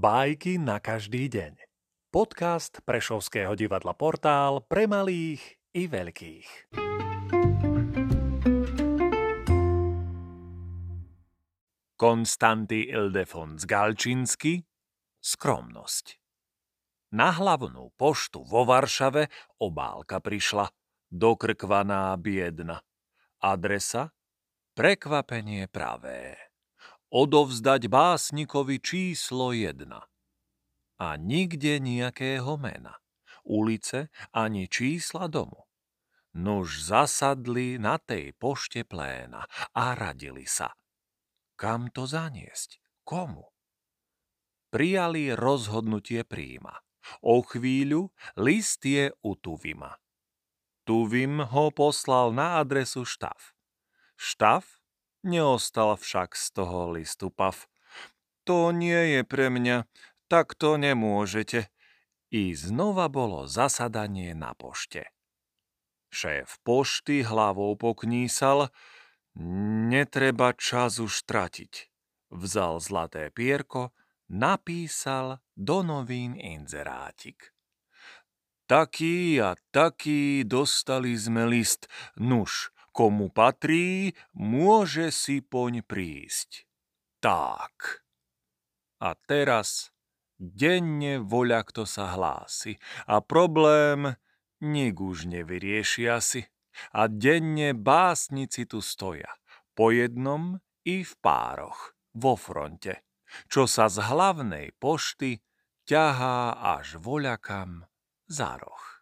Bajky na každý deň. Podcast Prešovského divadla Portál pre malých i veľkých. Konstanty Ildefons Galčinsky Skromnosť Na hlavnú poštu vo Varšave obálka prišla, dokrkvaná biedna. Adresa? Prekvapenie pravé odovzdať básnikovi číslo jedna. A nikde nejakého mena, ulice ani čísla domu. Nuž zasadli na tej pošte pléna a radili sa. Kam to zaniesť? Komu? Prijali rozhodnutie príjma. O chvíľu list je u Tuvima. Tuvim ho poslal na adresu Štav. Štav Neostal však z toho listu pav. To nie je pre mňa, tak to nemôžete. I znova bolo zasadanie na pošte. Šéf pošty hlavou poknísal, netreba čas už tratiť. Vzal zlaté pierko, napísal do novín inzerátik. Taký a taký dostali sme list, nuž, komu patrí, môže si poň prísť. Tak. A teraz denne voľa kto sa hlási a problém nik už nevyriešia si. A denne básnici tu stoja, po jednom i v pároch, vo fronte, čo sa z hlavnej pošty ťahá až voľakam za roh.